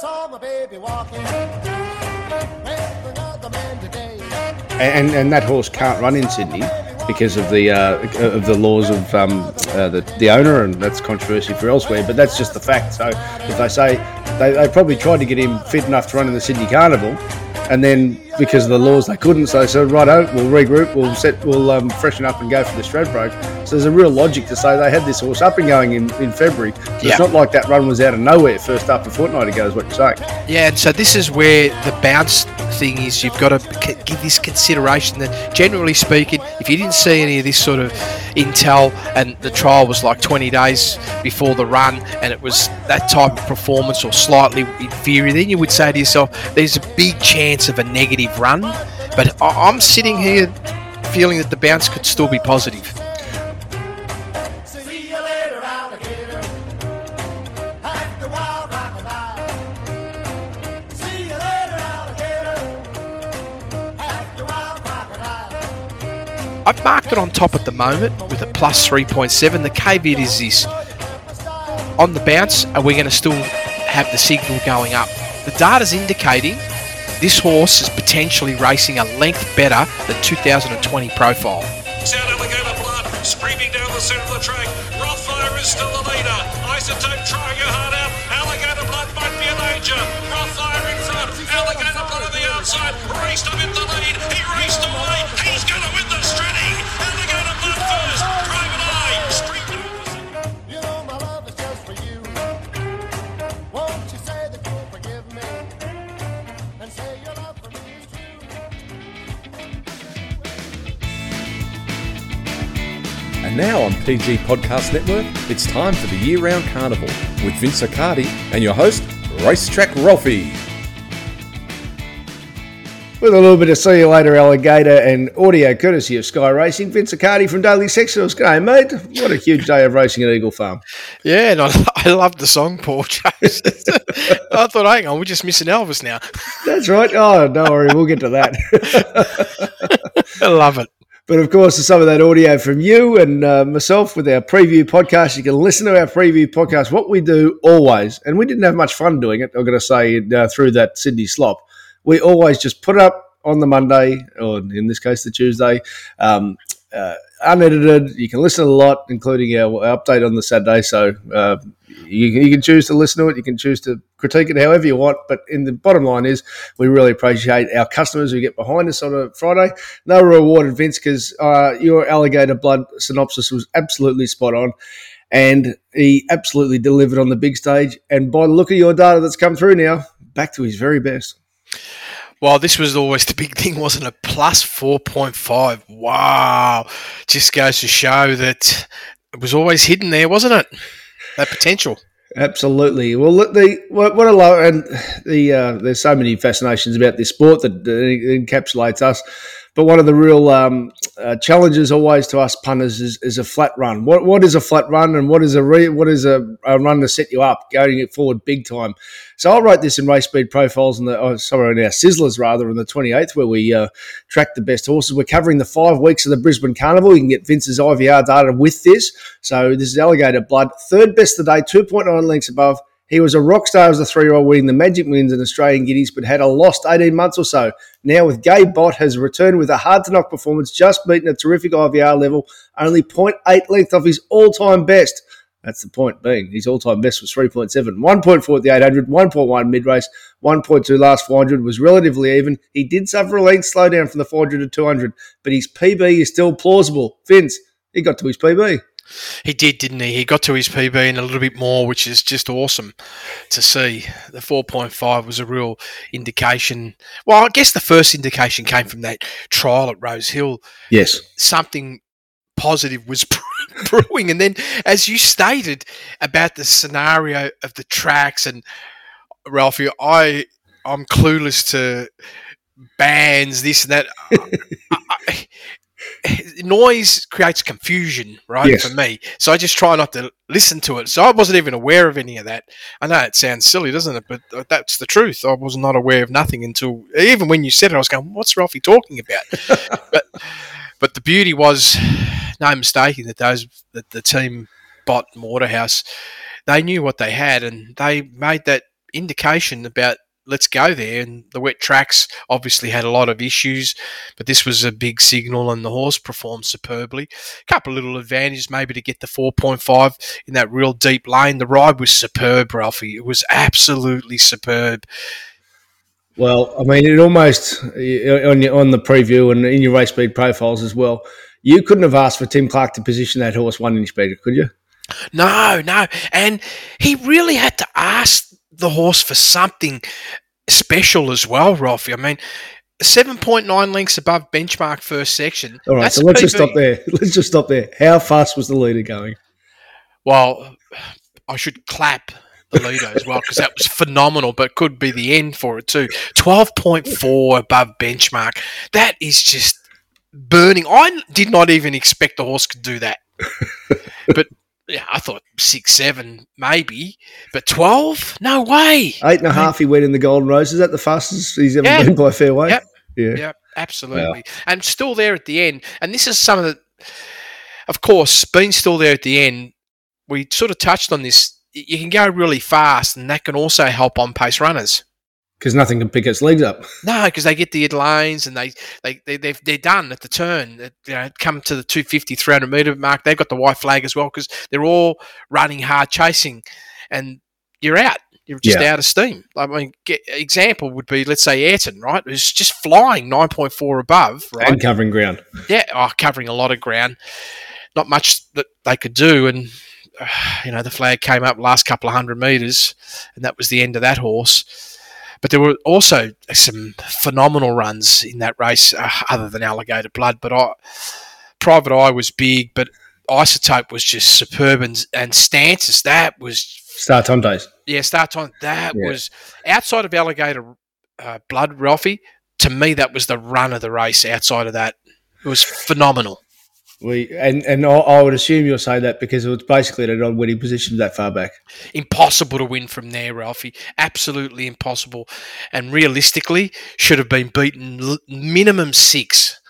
saw my baby walking with another man today. and and that horse can't run in Sydney because of the uh, of the laws of um, uh, the, the owner, and that's controversy for elsewhere. But that's just the fact. So if they say they, they probably tried to get him fit enough to run in the Sydney Carnival, and then because of the laws they couldn't, so they said righto, we'll regroup, we'll set, we'll um, freshen up and go for the Stradbroke. So there's a real logic to say they had this horse up and going in, in February. So Yeah. It's not like that run was out of nowhere first up a fortnight ago, is what you're saying. Yeah, and so this is where the bounce thing is. You've got to give this consideration that, generally speaking, if you didn't see any of this sort of intel and the trial was like 20 days before the run and it was that type of performance or slightly inferior, then you would say to yourself, there's a big chance of a negative run. But I- I'm sitting here feeling that the bounce could still be positive. I've marked it on top at the moment with a plus 3.7. The caveat is this on the bounce, are we going to still have the signal going up? The data's indicating this horse is potentially racing a length better than 2020 profile. Sound alligator blood screaming down the centre of the track. Rothfire is still the leader. Isotope trying her heart out. Alligator blood might be a danger. And now on PG Podcast Network, it's time for the year round carnival with Vince Accardi and your host, Racetrack Ralphie. With a little bit of see you later, alligator, and audio courtesy of Sky Racing. Vince Accardi from Daily Sectionals. G'day, mate. What a huge day of racing at Eagle Farm. Yeah, and I, I love the song, Paul Jones. I thought, hang on, we're just missing Elvis now. That's right. Oh, don't worry, we'll get to that. I love it. But of course, some of that audio from you and uh, myself with our preview podcast. You can listen to our preview podcast. What we do always, and we didn't have much fun doing it. I've got to say, uh, through that Sydney slop, we always just put it up on the Monday, or in this case, the Tuesday, um, uh, unedited. You can listen a lot, including our, our update on the Saturday. So uh, you, can- you can choose to listen to it. You can choose to critique it however you want. But in the bottom line is, we really appreciate our customers who get behind us on a Friday. Were rewarded, Vince, because uh, your alligator blood synopsis was absolutely spot on. And he absolutely delivered on the big stage. And by the look of your data that's come through now, back to his very best. Well, this was always the big thing, wasn't it? Plus 4.5. Wow. Just goes to show that it was always hidden there, wasn't it? That potential. Absolutely. Well, look, the what, what a low and the uh, there's so many fascinations about this sport that encapsulates us. But one of the real um, uh, challenges always to us punters is, is a flat run. What what is a flat run, and what is a re, what is a, a run to set you up, going it forward big time? So I wrote this in race speed profiles and the oh, sorry in our sizzlers rather on the 28th where we uh, track the best horses. We're covering the five weeks of the Brisbane Carnival. You can get Vince's IVR data with this. So this is Alligator Blood, third best today, 2.9 lengths above. He was a rock star as a three-year-old winning the Magic Millions and Australian Guineas, but had a lost 18 months or so. Now with Gai Bott has returned with a hard-to-knock performance, just beaten a terrific IVR level, only 0.8 length off his all-time best. That's the point being. His all-time best was 3.7. 1.4 at the 800, 1.1 mid-race, 1.2 last 400 was relatively even. He did suffer a length slowdown from the 400 to 200, but his PB is still plausible. Vince, he got to his PB. He did, didn't he? He got to his PB and a little bit more, which is just awesome to see. The 4.5 was a real indication. Well, I guess the first indication came from that trial at Rose Hill. Yes. Something positive was brewing. And then, as you stated about the scenario of the tracks, and Ralphie, I, I'm clueless to bands, this and that. I, I, noise creates confusion, right? Yes. For me, so I just try not to listen to it. So I wasn't even aware of any of that. I know it sounds silly, doesn't it? But uh, that's the truth. I was not aware of nothing until even when you said it, I was going, "What's Ralphie talking about?" but but the beauty was, no mistaking that those that the team Bott Waterhouse, they knew what they had, and they made that indication about let's go there. And the wet tracks obviously had a lot of issues, but this was a big signal, and the horse performed superbly. A couple of little advantages, maybe to get the 4.5 in that real deep lane. The ride was superb, Ralphie. It was absolutely superb. Well, I mean, it almost on your, on the preview and in your race speed profiles as well. You couldn't have asked for Tim Clark to position that horse one inch better, could you? No, no. And he really had to ask the horse for something special as well, Ralphie. I mean, 7.9 lengths above benchmark first section. All right, That's so let's just stop there. Let's just stop there. How fast was the leader going? Well, I should clap the leader as well because that was phenomenal, but could be the end for it too. 12.4 above benchmark. That is just burning. I did not even expect the horse could do that. but yeah, I thought six, seven, maybe, but 12? No way. Eight and a half. He went in the Golden Rose. Is that the fastest he's ever Yeah. been by fairway? Yep. Yeah. Yeah, absolutely. And still there at the end. And this is some of the, of course, being still there at the end, we sort of touched on this. You can go really fast, and that can also help on pace runners. Because nothing can pick its legs up. No, because they get the lines and they, they, they, they've, they're done at the turn. They, You know, come to the 250, 300 metre mark. They've got the white flag as well because they're all running hard chasing and you're out. You're just Yeah. out of steam. I mean, get, example would be, let's say, Ayrton, right? Who's just flying 9.4 above, right? And covering ground. yeah, oh, covering a lot of ground. Not much that they could do, and uh, you know the flag came up last couple of hundred meters, and that was the end of that horse. But there were also some phenomenal runs in that race, uh, other than Alligator Blood. But I, Private Eye was big, but Isotope was just superb, and, and Stances that was Star Tontes. yeah, start time. That Yeah. was outside of Alligator uh, Blood, Ralphie. To me, that was the run of the race. Outside of that, it was phenomenal. We and and I, I would assume you'll say that because it was basically a non-winning position that far back. Impossible to win from there, Ralphie. Absolutely impossible. And realistically, should have been beaten l- minimum six,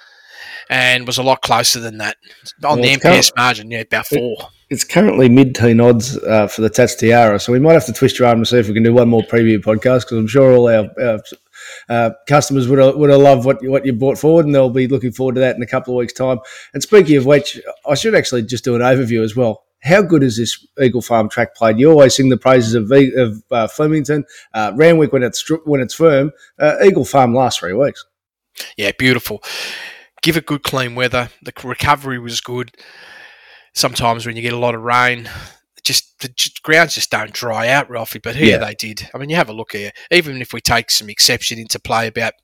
and was a lot closer than that on Well, the MPS margin. Yeah, about four. It's currently mid-teen odds uh, for the Tats Tiara, so we might have to twist your arm to see if we can do one more preview podcast because I'm sure all our, our uh, customers would have, would have loved what what you brought forward, and they'll be looking forward to that in a couple of weeks' time. And speaking of which, I should actually just do an overview as well. How good is this Eagle Farm track played? You always sing the praises of, of uh, Flemington, uh, when it's when it's firm. Uh, Eagle Farm last three weeks. Yeah, beautiful. Give it good, clean weather. The recovery was good. Sometimes when you get a lot of rain, just the grounds just don't dry out, Ralphie. But here Yeah. they did. I mean, you have a look here. Even if we take some exception into play about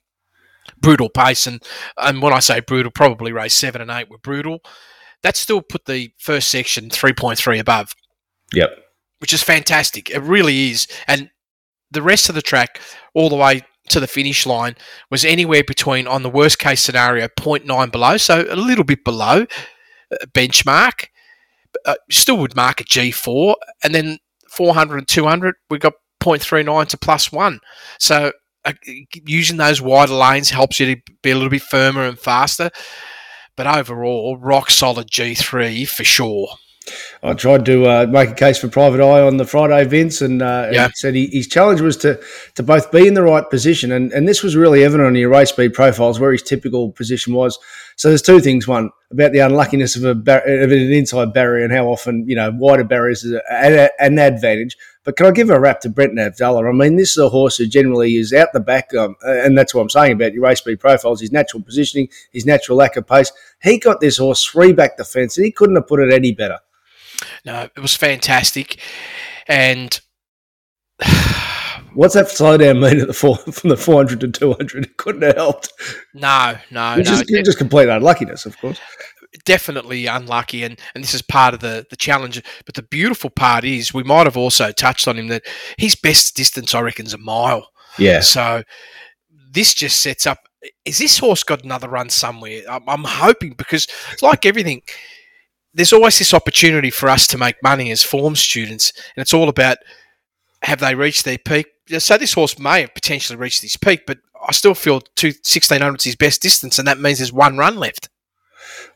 brutal pace, and and when I say brutal, probably race seven and eight were brutal. That still put the first section three point three above Yep. which is fantastic. It really is. And the rest of the track, all the way to the finish line, was anywhere between, on the worst case scenario, 0.9 below, so a little bit below uh, benchmark. Uh, still would mark a G4. And then 400 and 200, we got 0.39 to plus one. So uh, using those wider lanes helps you to be a little bit firmer and faster. But overall, rock solid G3 for sure. I tried to uh, make a case for Private Eye on the Friday, Vince, and, uh, Yeah. and said he, his challenge was to to both be in the right position, and, and this was really evident on your race speed profiles where his typical position was. So there's two things: one about the unluckiness of a bar- of an inside barrier and how often you know wider barriers is an, an advantage. But can I give a rap to Brenton Avdulla? I mean, this is a horse who generally is out the back, um, and that's what I'm saying about your race speed profiles, his natural positioning, his natural lack of pace. He got this horse three back the fence, and he couldn't have put it any better. No, it was fantastic. And What's that slowdown mean at the four, from the 400 to 200? It couldn't have helped. no, no, Which no, is just complete unluckiness, of course. definitely unlucky. And, and this is part of the, the challenge. But the beautiful part is we might have also touched on him that his best distance, I reckon, is a mile. Yeah. So this just sets up. Is this horse got another run somewhere? I'm, I'm hoping because it's like everything. There's always this opportunity for us to make money as form students, and it's all about have they reached their peak. So this horse may have potentially reached his peak, but I still feel two, 1600 is his best distance, and that means there's one run left.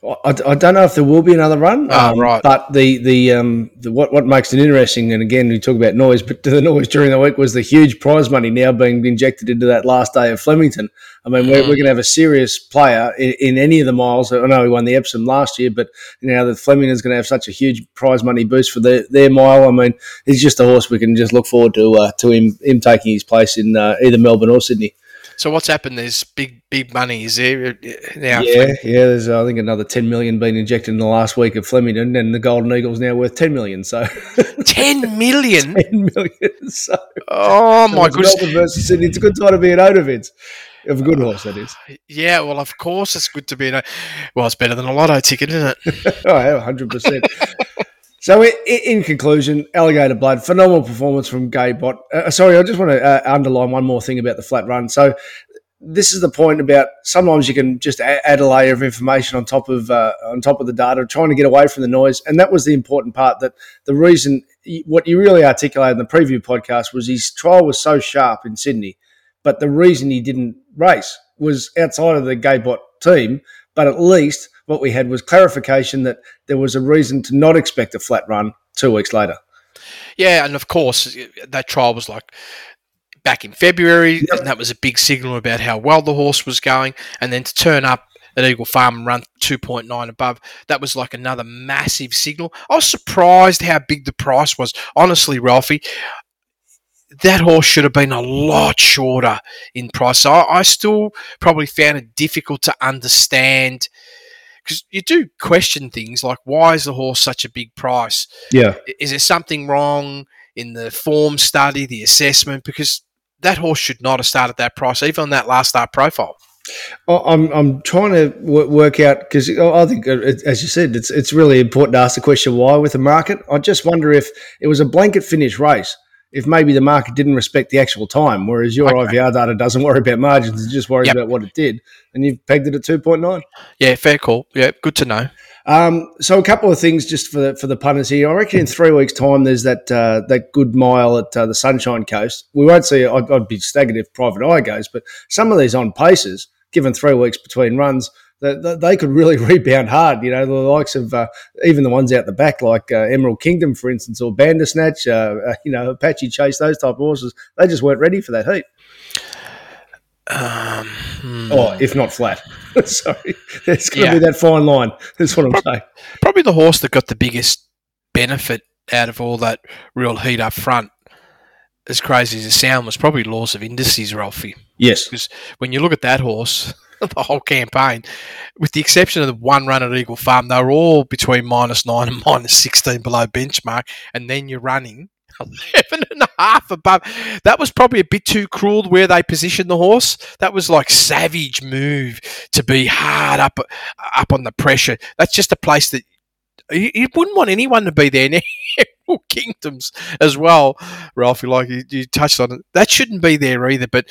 I, I don't know if there will be another run. Ah, right. But the the um the, what what makes it interesting, and again we talk about noise, but the noise during the week was the huge prize money now being injected into that last day of Flemington. I mean, we're, we're going to have a serious player in, in any of the miles. I know he won the Epsom last year, but you know that Flemington's going to have such a huge prize money boost for their, their mile. I mean, he's just a horse we can just look forward to uh, to him him taking his place in uh, either Melbourne or Sydney. So what's happened? There's big, big money. Is there uh, now? Yeah, yeah. There's I think another ten million being injected in the last week at Flemington, and the Golden Eagle's now worth ten million. So Ten million. ten million. So Oh so my goodness. Melbourne versus Sydney. It's a good time to be an Vince. Of a good horse, that is. Yeah, well, of course it's good to be in a. Well, it's better than a lotto ticket, isn't it? Oh, yeah, hundred percent. So, in conclusion, Alligator Blood, phenomenal performance from Gai Bott. Uh, sorry, I just want to uh, underline one more thing about the flat run. So, this is the point about sometimes you can just add a layer of information on top of uh, on top of the data, trying to get away from the noise, and that was the important part. That the reason what you really articulated in the preview podcast was his trial was so sharp in Sydney, but the reason he didn't race was outside of the Gai Bott team. But at least what we had was clarification that there was a reason to not expect a flat run two weeks later. Yeah, and of course that trial was like back in February, and that was a big signal about how well the horse was going, and then to turn up at Eagle Farm and run 2.9 above, that was like another massive signal. I was surprised how big the price was. Honestly, Ralphie, that horse should have been a lot shorter in price. So I, I still probably found it difficult to understand because you do question things like why is the horse such a big price? Yeah. is there something wrong in the form study, the assessment? Because that horse should not have started that price, even on that last start profile. I'm I'm trying to work out because I think, uh, as you said, it's it's really important to ask the question why with the market. I just wonder if it was a blanket finish race. If maybe the market didn't respect the actual time, whereas your Okay. IVR data doesn't worry about margins, it just worries Yep. about what it did, and you've pegged it at two point nine. Yeah, fair call. Yeah, good to know. Um, so a couple of things just for the, for the punters here. I reckon in three weeks' time, there's that uh, that good mile at uh, the Sunshine Coast. We won't see. I'd, I'd be staggered if Private Eye goes, but some of these on paces, given three weeks between runs, that they could really rebound hard. You know, the likes of uh, even the ones out the back, like uh, Emerald Kingdom, for instance, or Bandersnatch. Uh, uh, you know, Apache Chase, those type of horses. They just weren't ready for that heat, Um, hmm. or if not flat. Sorry, there's going to Yeah. be that fine line. That's what I'm saying. Probably the horse that got the biggest benefit out of all that real heat up front, as crazy as it sounds, was probably Laws of Indices, Ralphie. Yes. Because when you look at that horse, the whole campaign, with the exception of the one run at Eagle Farm, they were all between minus nine and minus 16 below benchmark. And then you're running 11 and a half above. That was probably a bit too cruel where they positioned the horse. That was like savage move to be hard up uh, up on the pressure. That's just a place that you, you wouldn't want anyone to be there. now. Kingdoms as well, Ralphie, like you, you touched on it. That shouldn't be there either. But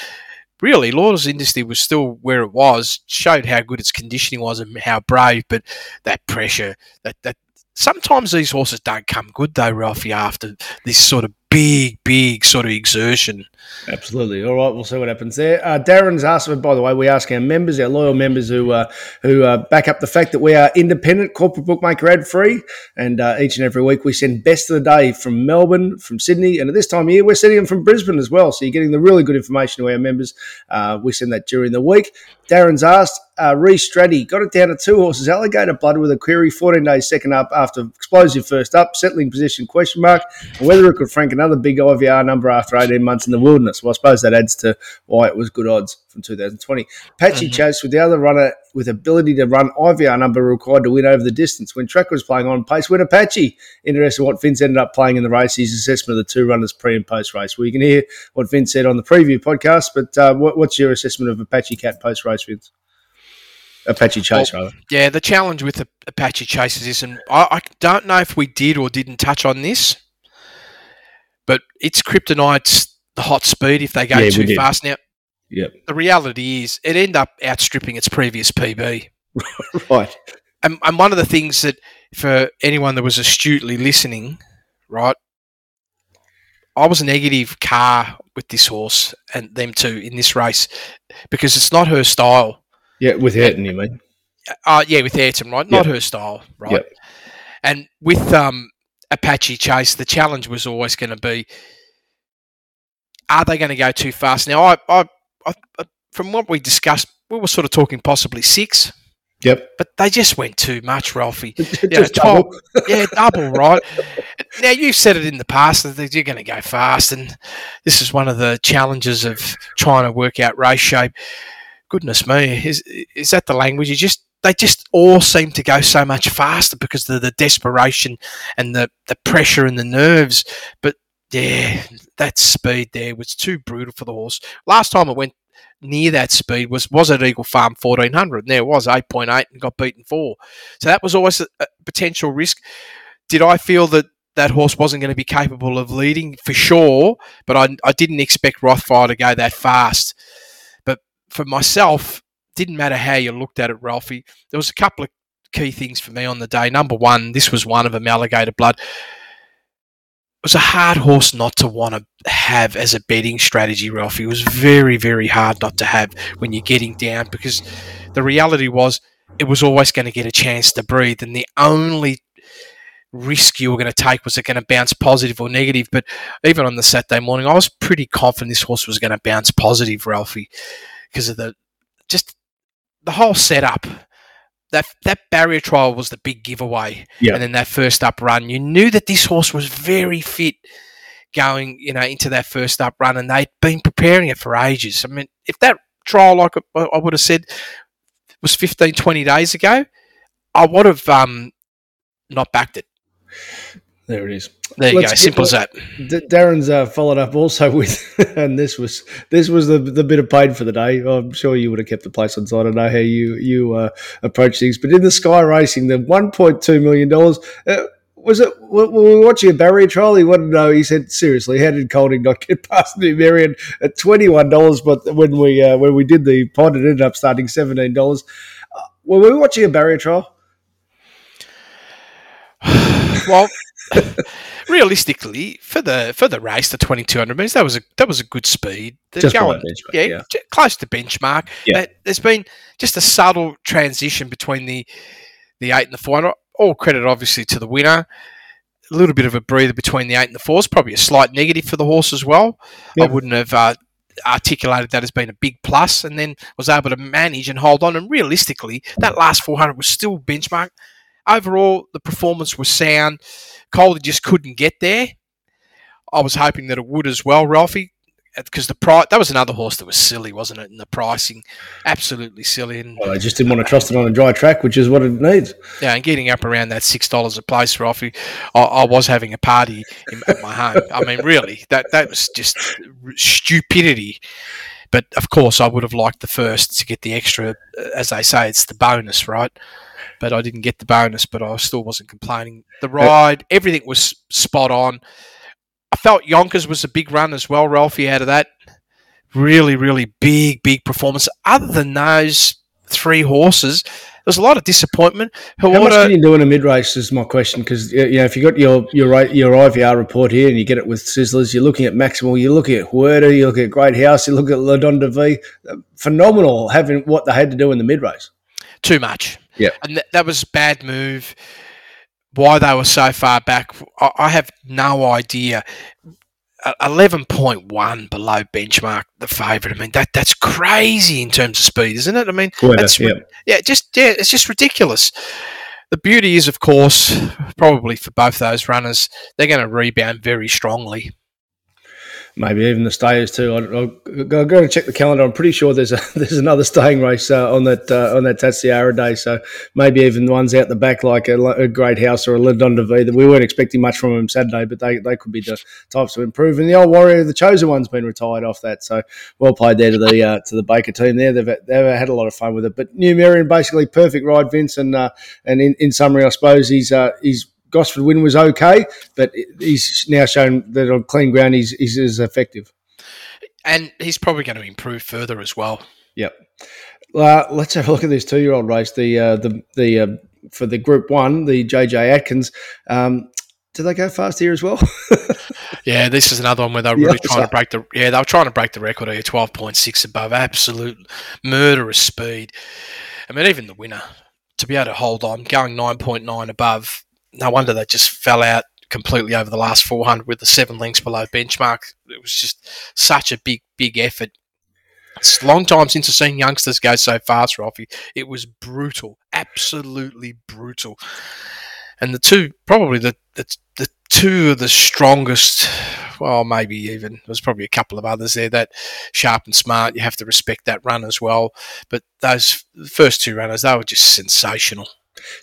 really, Laws Industry was still where it was, showed how good its conditioning was and how brave, but that pressure, that, that sometimes these horses don't come good though, Ralphie, after this sort of big, big sort of exertion. Absolutely. All right, we'll see what happens there. Uh, Darren's asked, by the way, we ask our members, our loyal members who uh, who uh, back up the fact that we are independent, corporate bookmaker ad free, and uh, each and every week we send best of the day from Melbourne, from Sydney, and at this time of year we're sending them from Brisbane as well. So you're getting the really good information to our members. Uh, we send that during the week. Darren's asked, uh, Reece Stratty got it down to two horses, Alligator Blood with a query, 14 days second up after explosive first up, settling position question mark, and whether it could frank another big IVR number after 18 months in the wilderness. Well, I suppose that adds to why it was good odds from 2020. Apache Chase with the other runner with ability to run IVR number required to win over the distance. When Track was playing on pace, went Apache. Interesting what Vince ended up playing in the race, his assessment of the two runners pre and post race. Well, you can hear what Vince said on the preview podcast, but uh, what, what's your assessment of Apache Cat post race, Vince? Apache Chase, rather. Yeah, the challenge with Apache Chase is, and I, I don't know if we did or didn't touch on this, but its kryptonite's the hot speed if they go Yeah, too fast. Now, Yep. the reality is it ended up outstripping its previous PB. Right. And, and one of the things that, for anyone that was astutely listening, right, I was a negative car with this horse and them two in this race because it's not her style. Yeah, with Ayrton, you mean? Uh, yeah, with Ayrton, right? Not Yep. her style, right? Yep. And with um, Apache Chase, the challenge was always going to be: Are they going to go too fast? Now, I, I, I, from what we discussed, we were sort of talking possibly six, Yep. but they just went too much, Ralphie. Just Yeah, double. yeah, double, right? Now you've said it in the past that you're going to go fast, and this is one of the challenges of trying to work out race shape. Goodness me, is is that the language? You just they just all seem to go so much faster because of the desperation and the the pressure and the nerves. But yeah, that speed there was too brutal for the horse. Last time it went near that speed was was at Eagle Farm 1400. And there it was 8.8 and got beaten four. So that was always a, a potential risk. Did I feel that that horse wasn't going to be capable of leading for sure? But I, I didn't expect Rothfire to go that fast. For myself, didn't matter how you looked at it, Ralphie. There was a couple of key things for me on the day. Number one, this was one of them, Alligator Blood. It was a hard horse not to want to have as a betting strategy, Ralphie. It was very, very hard not to have when you're getting down because the reality was it was always going to get a chance to breathe. And the only risk you were going to take was it going to bounce positive or negative. But even on the Saturday morning, I was pretty confident this horse was going to bounce positive, Ralphie, because of the just the whole setup. That that barrier trial was the big giveaway, Yeah. and then that first up run, you knew that this horse was very fit going, you know, into that first up run, and they'd been preparing it for ages. I mean, if that trial, like I I would have said, was 15, 20 days ago, I would have um, not backed it. There it is. There you Let's go. Simple as that. D- Darren's uh, followed up also with, and this was this was the the bit of pain for the day. I'm sure you would have kept the place on side. I know how you you uh, approach things, but in the Sky Racing, the 1.2 million dollars. Uh, was it? Were were we watching a barrier trial? He wanted to know. He said, "Seriously, how did Colding not get past New Marion at twenty one dollars?" But when we uh, when we did the pod, it ended up starting seventeen dollars. Uh, were we watching a barrier trial? Well, realistically, for the for the race, the twenty two hundred meters, that was a that was a good speed. They're Just going, benchmark, yeah, yeah. close to benchmark. Yeah. There's been just a subtle transition between the the eight and the four. And all credit, obviously, to the winner. A little bit of a breather between the eight and the fours, probably a slight negative for the horse as well. I wouldn't have uh, articulated that as being a big plus, and then was able to manage and hold on. And realistically, that last 400 was still benchmark. Overall, the performance was sound. Coley just couldn't get there. I was hoping that it would as well, Ralphie, because the price that was another horse that was silly, wasn't it? And the pricing, absolutely silly. And Well, they just didn't want to trust it on a dry track, which is what it needs. yeah, and getting up around that six dollars a place, Ralphie, I, I was having a party in, at my home. I mean, really, that that was just stupidity. But of course, I would have liked the first to get the extra. uh, As they say, it's the bonus, right? But I didn't get the bonus, but I still wasn't complaining. The ride, everything was spot on. I felt Yonkers was a big run as well, Ralphie, out of that. Really, really big, big performance. Other than those three horses, there was a lot of disappointment. How much can you do in a mid race? Is my question because you know if you got your your your IVR report here and you get it with Sizzlers, you're looking at Maximal, you're looking at Huerta, you look at Great House, you look at La Don de V. Phenomenal having what they had to do in the mid race. too much. Yeah. and th- that was a bad move. Why they were so far back, I, I have no idea. Eleven point one below benchmark, the favourite. I mean, that that's crazy in terms of speed, isn't it? I mean, Huerta, that's yeah. yeah, just yeah, it's just ridiculous. The beauty is, of course, probably for both those runners, they're going to rebound very strongly. Maybe even the stayers too. I, I'll go and check the calendar. I'm pretty sure there's a there's another staying race uh, on that uh, on that Tatsiara day. So maybe even the ones out the back like a, a Great House or a La Don de V that we weren't expecting much from them Saturday, but they, they could be the types to improve. And the old Warrior, the chosen one's been retired off that. So well played there to the uh, to the Baker team there. They've they've had a lot of fun with it. But New Marion basically perfect ride, Vince. And uh, and in, in summary, I suppose he's uh, he's Gosford win was okay, but he's now shown that on clean ground he's, he's as effective. And he's probably going to improve further as well. Yep. Uh, let's have a look at this two-year-old race. The uh, the the uh, for the Group One, the JJ Atkins. Um, do they go fast here as well? Yeah, this is another one where they're really other trying to break the yeah they were trying to break the record here, twelve point six above, absolute murderous speed. I mean, even the winner, to be able to hold on, going 9.9 above, no wonder they just fell out completely over the last 400 with the seven links below benchmark. It was just such a big, big effort. It's a long time since I've seen youngsters go so fast, Ralphie. It was brutal, absolutely brutal. And the two, probably the, the, the two of the strongest, well, maybe even, there's probably a couple of others there that sharp and smart. You have to respect that run as well. But those first two runners, they were just sensational.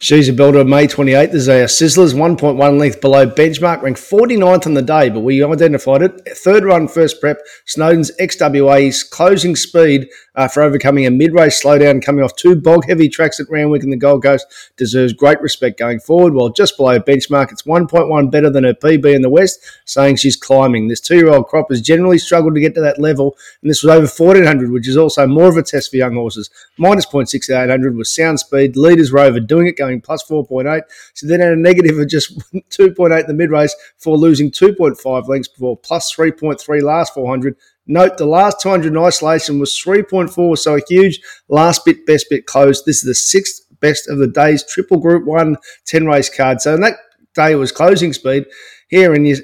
She's a builder of May 28th. There's a Sizzlers 1.1 length below benchmark, ranked 49th on the day, but we identified it. Third run, first prep. Snowden's XWA's closing speed for overcoming a mid race slowdown coming off two bog heavy tracks at Randwick and the Gold Coast deserves great respect going forward. While just below benchmark, it's 1.1 better than her PB in the West, saying she's climbing. This two year old crop has generally struggled to get to that level, and this was over 1400, which is also more of a test for young horses. Minus 0.6800 was sound speed. Leaders Rover doing it, going plus 4.8. So then had a negative of just 2.8 in the mid race for losing 2.5 lengths before plus 3.3 last 400 Note the last 200 in isolation was 3.4, so a huge last bit, best bit close. This is the sixth best of the day's triple group one 10 race card. So that day was closing speed. Here, and you,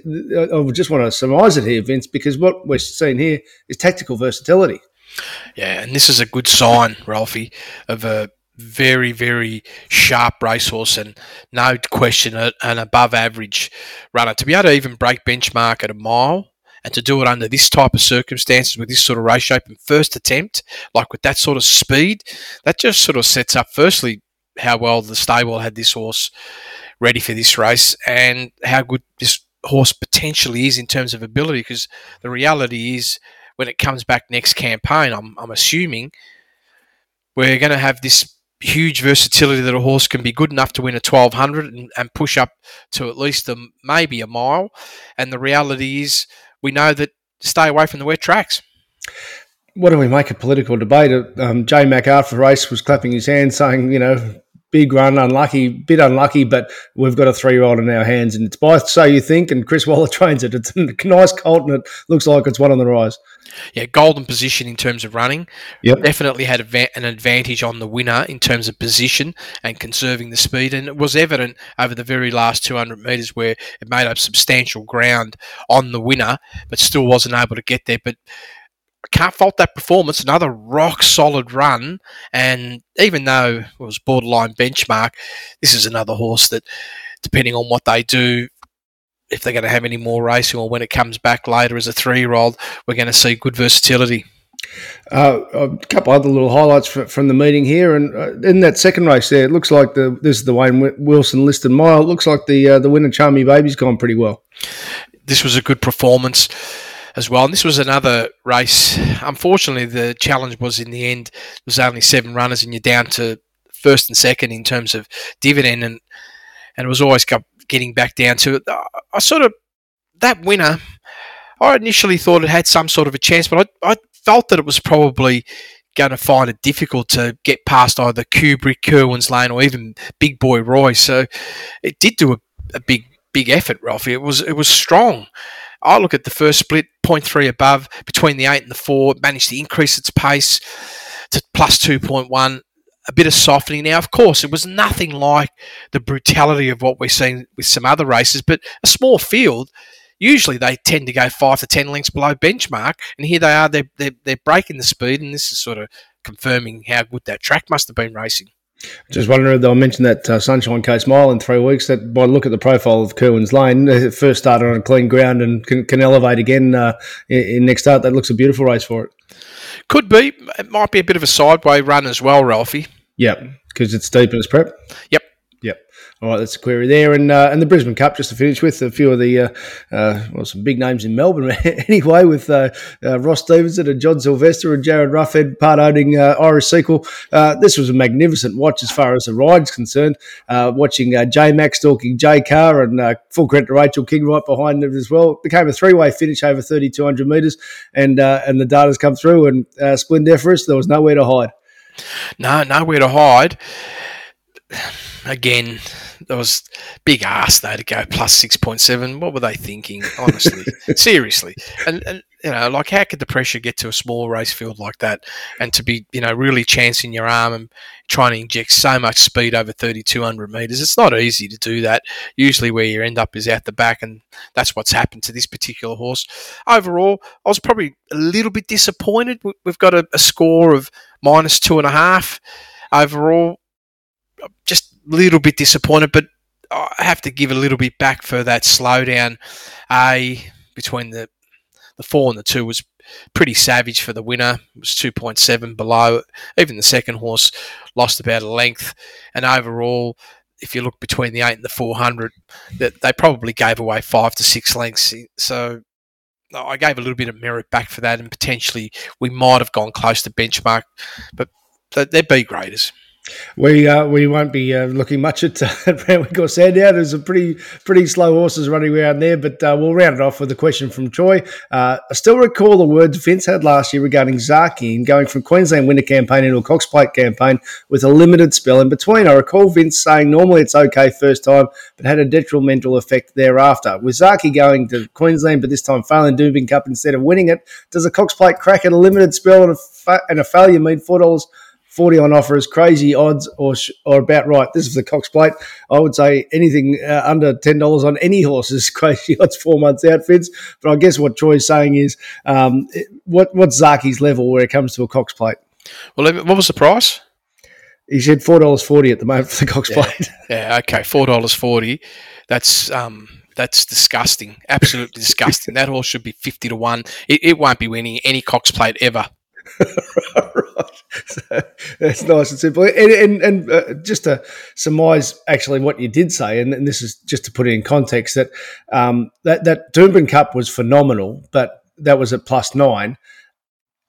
I just want to surmise it here, Vince, because what we're seeing here is tactical versatility. Yeah, and this is a good sign, Ralphie, of a very, very sharp racehorse and no question an above average runner. To be able to even break benchmark at a mile and to do it under this type of circumstances with this sort of race shape and first attempt, like with that sort of speed, that just sort of sets up firstly how well the stable had this horse ready for this race and how good this horse potentially is in terms of ability. Because the reality is, when it comes back next campaign, I'm, I'm assuming we're going to have this huge versatility that a horse can be good enough to win a 1200 and, and push up to at least a, maybe a mile. And the reality is, we know that stay away from the wet tracks. What do we make a political debate? Um, J Mac after race was clapping his hands, saying, you know, big run, unlucky, bit unlucky, but we've got a three year old in our hands, and it's by so you think. And Chris Waller trains it. It's a nice colt, and it looks like it's one on the rise. Yeah, golden position in terms of running. Yep. Definitely had an advantage on the winner in terms of position and conserving the speed. And it was evident over the very last 200 metres where it made up substantial ground on the winner, but still wasn't able to get there. But can't fault that performance. Another rock solid run. And even though it was borderline benchmark, this is another horse that, depending on what they do, if they're going to have any more racing or when it comes back later as a three year old, we're going to see good versatility. Uh, a couple other little highlights from the meeting here, and uh, in that second race there, it looks like the this is the Wayne Wilson listed mile. It looks like the uh, the winner, Charmy Baby's gone pretty well. This was a good performance as well, and this was another race. Unfortunately, the challenge was in the end there was only seven runners, and you're down to first and second in terms of dividend, and and it was always getting back down to it. I sort of that winner. I initially thought it had some sort of a chance, but I, I felt that it was probably going to find it difficult to get past either Kubrick, Kerwin's Lane, or even Big Boy Roy. So it did do a, a big, big effort, Ralphie. It was it was strong. I look at the first split, 0.3 above, between the 8 and the 4, managed to increase its pace to plus 2.1 a bit of softening. Now, of course, it was nothing like the brutality of what we're seeing with some other races, but a small field, usually they tend to go five to 10 lengths below benchmark. And here they are, they're, they're, they're breaking the speed, and this is sort of confirming how good that track must have been racing. Just wondering, they'll mention that uh, Sunshine Coast Mile in three weeks. That by look at the profile of Kerwin's Lane, it first started on a clean ground and can, can elevate again uh, in, in next start. That looks a beautiful race for it. Could be. It might be a bit of a sideway run as well, Ralphie. Yep, because it's deep in its prep. Yep. All right, that's a query there, and uh, and the Brisbane Cup just to finish with a few of the uh, uh, well some big names in Melbourne anyway with uh, uh, Ross Stevenson and John Silvester and Jared Ruffhead part owning uh, Irish Sequel. this was a magnificent watch as far as the ride's concerned. watching J Max stalking J Car and full credit to Rachel King right behind them as well. It became a three way finish over thirty two hundred metres, and and the data's come through and uh, splendiferous. There was nowhere to hide. No, nowhere to hide. Again, there was big ass though to go plus six point seven. What were they thinking? Honestly, seriously, and, and you know, like how could the pressure get to a small race field like that, and to be, you know, really chancing your arm and trying to inject so much speed over 3,200 meters? It's not easy to do that. Usually, where you end up is out the back, and that's what's happened to this particular horse. Overall, I was probably a little bit disappointed. We- We've got a, a score of minus two and a half overall. Just little bit disappointed, but I have to give a little bit back for that slowdown. A between the the four and the two was pretty savage for the winner. It was two point seven below. Even the second horse lost about a length, and overall. If you look between the eight and the four hundred, that they probably gave away five to six lengths. So I gave a little bit of merit back for that, and potentially we might have gone close to benchmark, but they're B graders. We uh, we won't be uh, looking much at, uh, at Randwick or Sandown. There's a pretty pretty slow horses running around there, but uh, we'll round it off with a question from Troy. Uh, I still recall the words Vince had last year regarding Zaaki and going from Queensland winter campaign into a Cox Plate campaign with a limited spell in between. I recall Vince saying normally it's okay first time, but had a detrimental effect thereafter. With Zaaki going to Queensland, but this time failing Doomben Cup instead of winning it, does a Cox Plate crack at a limited spell and a, fa- and a failure mean four dollars? 40 on offer is crazy odds or, sh- or about right. This is the Cox Plate. I would say anything uh, under $10 on any horse is crazy odds four months out, Vince. But I guess what Troy's saying is um, what, what's Zaaki's level where it comes to a Cox Plate? Well, what was the price? He said $4.40 at the moment for the Cox Plate. Yeah, okay, four dollars forty. That's um, that's disgusting. Absolutely disgusting. That horse should be fifty to one. It, it won't be winning any Cox Plate ever. So that's nice and simple. And, and, and uh, just to surmise actually what you did say, and, and this is just to put it in context, that um, that, that Cup was phenomenal, but that was at plus nine.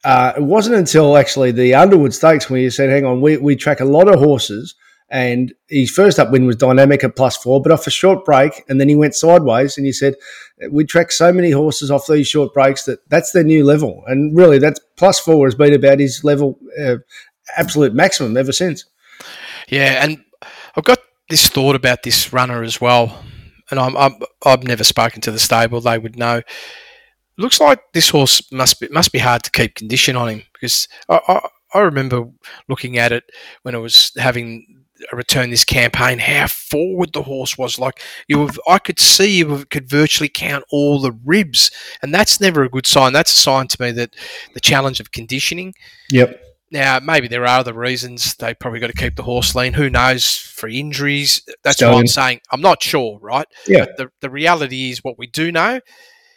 Uh, it wasn't until actually the Underwood Stakes when you said, hang on, we, we track a lot of horses. And his first up win was dynamic at plus four, but off a short break, and then he went sideways. And you said, we track so many horses off these short breaks that that's their new level. And really, that's plus four has been about his level, uh, absolute maximum ever since. Yeah, and I've got this thought about this runner as well, and I'm, I'm I've never spoken to the stable; they would know. Looks like this horse must be must be hard to keep condition on him because I, I, I remember looking at it when it was having return this campaign, how forward the horse was. Like you, have, I could see you could virtually count all the ribs, and that's never a good sign. That's a sign to me that the challenge of conditioning Yep. now, maybe there are other reasons. They probably got to keep the horse lean. Who knows? For injuries. That's what I'm saying. I'm not sure, right? Yeah. But the, the reality is what we do know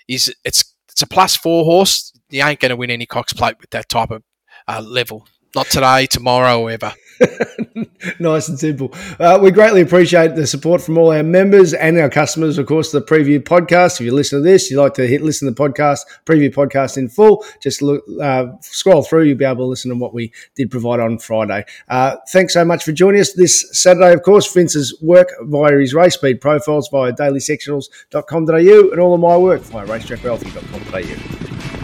is it's it's a plus four horse. You ain't going to win any Cox Plate with that type of uh, level. Not today, tomorrow, or ever. nice and simple. Uh, we greatly appreciate the support from all our members and our customers, of course, the preview podcast. If you listen to this, you like to hit listen to the podcast, preview podcast in full, just look, uh, scroll through, you'll be able to listen to what we did provide on Friday. Uh, thanks so much for joining us this Saturday. Of course, Vince's work via his race speed profiles via dailysectionals.com.au and all of my work via racetrackralphie.com.au.